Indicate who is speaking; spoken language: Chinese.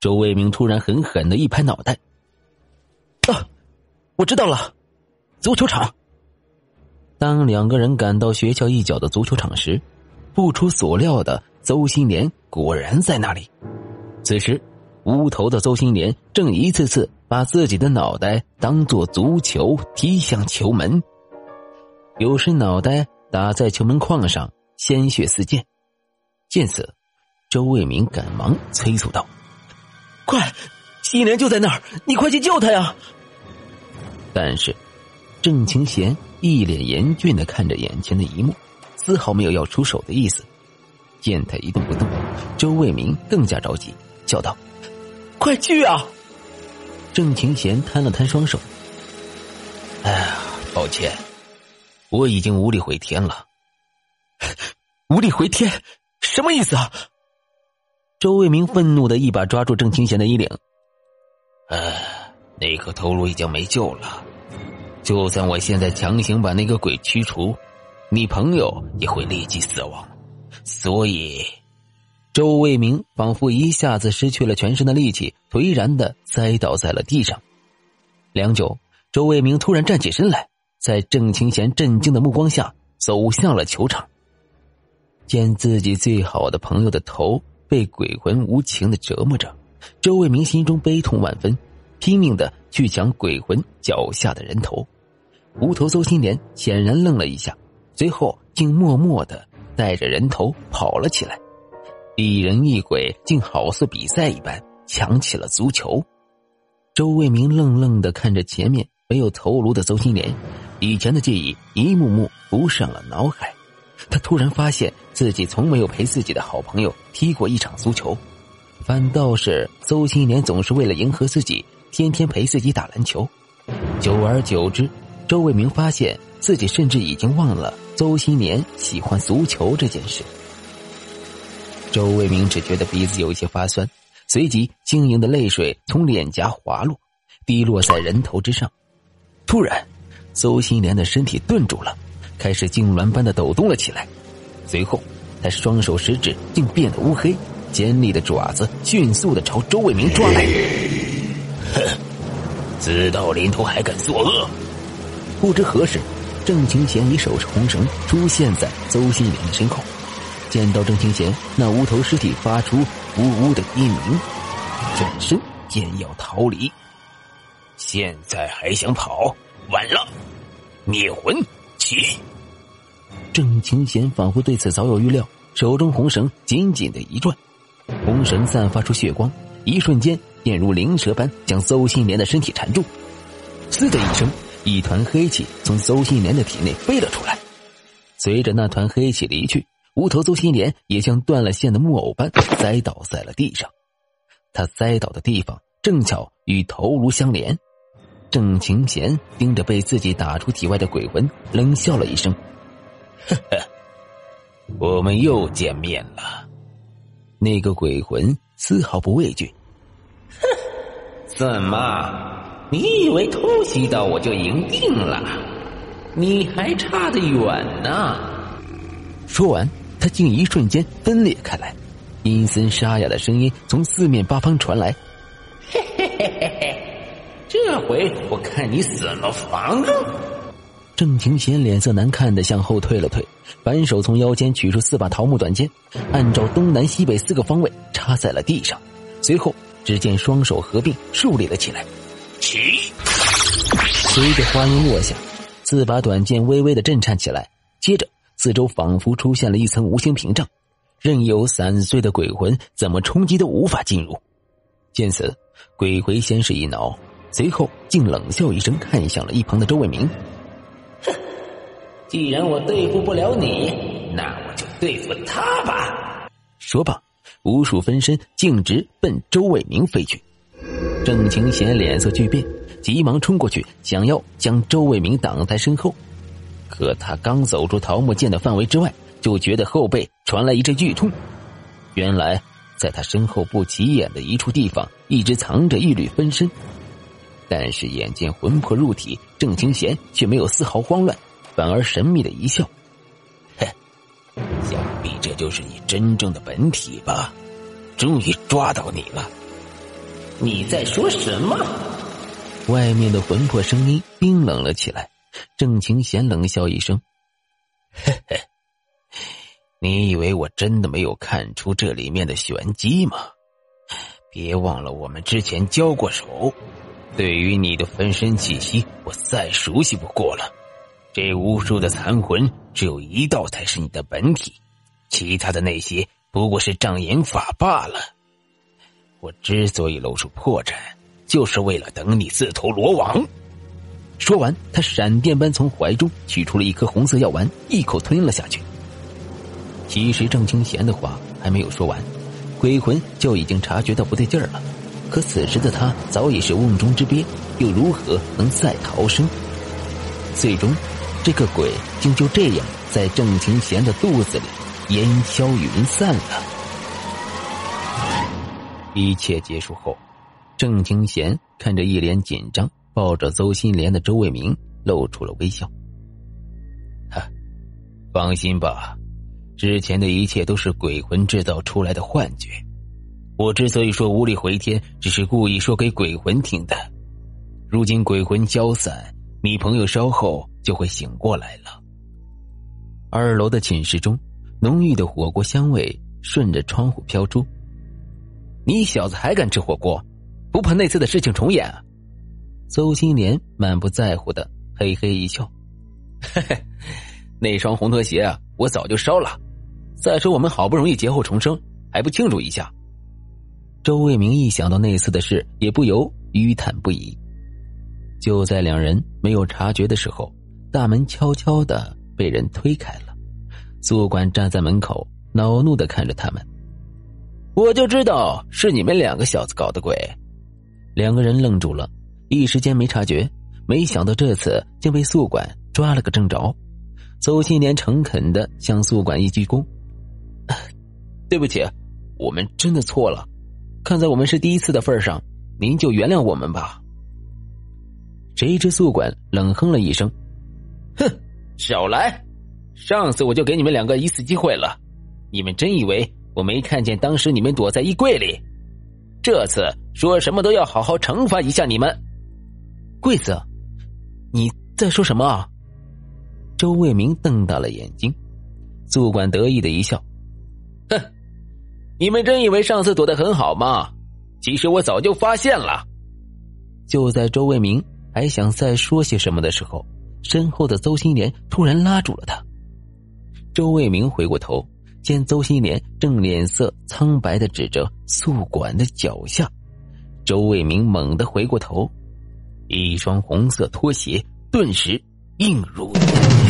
Speaker 1: 周卫民突然狠狠的一拍脑袋：“啊，我知道了，足球场。”当两个人赶到学校一角的足球场时，不出所料的，邹新年果然在那里。此时，乌头的邹新年正一次次把自己的脑袋当做足球踢向球门，有时脑袋打在球门框上，鲜血四溅。见此，周卫民赶忙催促道：“快，新年就在那儿，你快去救他呀！”但是，郑清贤。一脸严峻的看着眼前的一幕，丝毫没有要出手的意思。见他一动不动，周卫民更加着急，叫道：“快去啊！”郑清贤摊了摊双手：“哎呀，抱歉，我已经无力回天了。无力回天，什么意思啊？”周卫民愤怒的一把抓住郑清贤的衣领：“哎，那颗头颅已经没救了。”就算我现在强行把那个鬼驱除，你朋友也会立即死亡。所以，周卫民仿佛一下子失去了全身的力气，颓然的栽倒在了地上。良久，周卫民突然站起身来，在郑清贤震惊的目光下走向了球场。见自己最好的朋友的头被鬼魂无情的折磨着，周卫民心中悲痛万分，拼命的去抢鬼魂脚下的人头。无头邹新年显然愣了一下，随后竟默默的带着人头跑了起来。一人一鬼竟好似比赛一般抢起了足球。周卫民愣愣的看着前面没有头颅的邹新年，以前的记忆一幕幕浮上了脑海。他突然发现自己从没有陪自己的好朋友踢过一场足球，反倒是邹新年总是为了迎合自己，天天陪自己打篮球。久而久之。周卫明发现自己甚至已经忘了邹新年喜欢足球这件事。周卫明只觉得鼻子有一些发酸，随即晶莹的泪水从脸颊滑落，滴落在人头之上。突然，邹新年的身体顿住了，开始痉挛般的抖动了起来。随后，他双手食指竟变得乌黑，尖利的爪子迅速的朝周卫明抓来。哼，死到临头还敢作恶！不知何时，郑清贤已手持红绳出现在邹新年的身后。见到郑清贤，那无头尸体发出呜呜的低鸣，转身便要逃离。现在还想跑？晚了！灭魂起！郑清贤仿佛对此早有预料，手中红绳紧紧的一转，红绳散发出血光，一瞬间便如灵蛇般将邹新年的身体缠住。嘶的一声。一团黑气从邹新年的体内飞了出来，随着那团黑气离去，无头邹新年也像断了线的木偶般栽倒在了地上。他栽倒的地方正巧与头颅相连。郑清贤盯着被自己打出体外的鬼魂，冷笑了一声：“呵呵，我们又见面了。”那个鬼魂丝毫不畏惧：“
Speaker 2: 哼，怎么？”你以为偷袭到我就赢定了？你还差得远呢！
Speaker 1: 说完，他竟一瞬间分裂开来，阴森沙哑的声音从四面八方传来：“
Speaker 2: 嘿嘿嘿嘿嘿，这回我看你怎么防！”
Speaker 1: 郑庭贤脸色难看的向后退了退，反手从腰间取出四把桃木短剑，按照东南西北四个方位插在了地上，随后只见双手合并竖立了起来。
Speaker 2: 起！
Speaker 1: 随着话音落下，四把短剑微微的震颤起来。接着，四周仿佛出现了一层无形屏障，任由散碎的鬼魂怎么冲击都无法进入。见此，鬼魂先是一恼，随后竟冷笑一声，看向了一旁的周卫明：“
Speaker 2: 哼，既然我对付不了你，那我就对付他吧。”
Speaker 1: 说罢，无数分身径直奔周卫明飞去。郑清贤脸色巨变，急忙冲过去，想要将周卫明挡在身后。可他刚走出桃木剑的范围之外，就觉得后背传来一阵剧痛。原来，在他身后不起眼的一处地方，一直藏着一缕分身。但是眼见魂魄入体，郑清贤却没有丝毫慌乱，反而神秘的一笑：“
Speaker 2: 哼，想必这就是你真正的本体吧？终于抓到你了。”你在说什么？
Speaker 1: 外面的魂魄声音冰冷了起来。郑清贤冷笑一声：“
Speaker 2: 嘿嘿，你以为我真的没有看出这里面的玄机吗？别忘了，我们之前交过手。对于你的分身气息，我再熟悉不过了。这无数的残魂，只有一道才是你的本体，其他的那些不过是障眼法罢了。我之所以露出破绽，就是为了等你自投罗网。”
Speaker 1: 说完，他闪电般从怀中取出了一颗红色药丸，一口吞了下去。其实郑清贤的话还没有说完，鬼魂就已经察觉到不对劲儿了。可此时的他早已是瓮中之鳖，又如何能再逃生？最终，这个鬼竟就这样在郑清贤的肚子里烟消云散了。一切结束后，郑清贤看着一脸紧张。抱着邹新莲的周卫民露出了微笑。
Speaker 2: 哈，放心吧，之前的一切都是鬼魂制造出来的幻觉。我之所以说无力回天，只是故意说给鬼魂听的。如今鬼魂消散，你朋友稍后就会醒过来了。
Speaker 1: 二楼的寝室中，浓郁的火锅香味顺着窗户飘出。你小子还敢吃火锅？不怕那次的事情重演啊？邹新莲满不在乎的嘿嘿一笑：“
Speaker 2: 嘿嘿，那双红拖鞋啊，我早就烧了。再说我们好不容易劫后重生，还不庆祝一下？”
Speaker 1: 周卫明一想到那次的事，也不由余叹不已。就在两人没有察觉的时候，大门悄悄的被人推开了。宿管站在门口，恼怒的看着他们：“
Speaker 2: 我就知道是你们两个小子搞的鬼。”
Speaker 1: 两个人愣住了。一时间没察觉，没想到这次竟被宿管抓了个正着。邹新年诚恳的向宿管一鞠躬：“
Speaker 2: 对不起，我们真的错了。看在我们是第一次的份上，您就原谅我们吧。”
Speaker 1: 谁知宿管冷哼了一声：“
Speaker 2: 哼，少来！上次我就给你们两个一次机会了，你们真以为我没看见当时你们躲在衣柜里？这次说什么都要好好惩罚一下你们。”
Speaker 1: 贵子，你在说什么啊？周卫民瞪大了眼睛，宿管得意的一笑：“，
Speaker 2: 你们真以为上次躲得很好吗？其实我早就发现了。”
Speaker 1: 就在周卫明还想再说些什么的时候，身后的邹新莲突然拉住了他。周卫明回过头，见邹新莲正脸色苍白的指着宿管的脚下，周卫明猛地回过头。一双红色拖鞋顿时映入眼帘。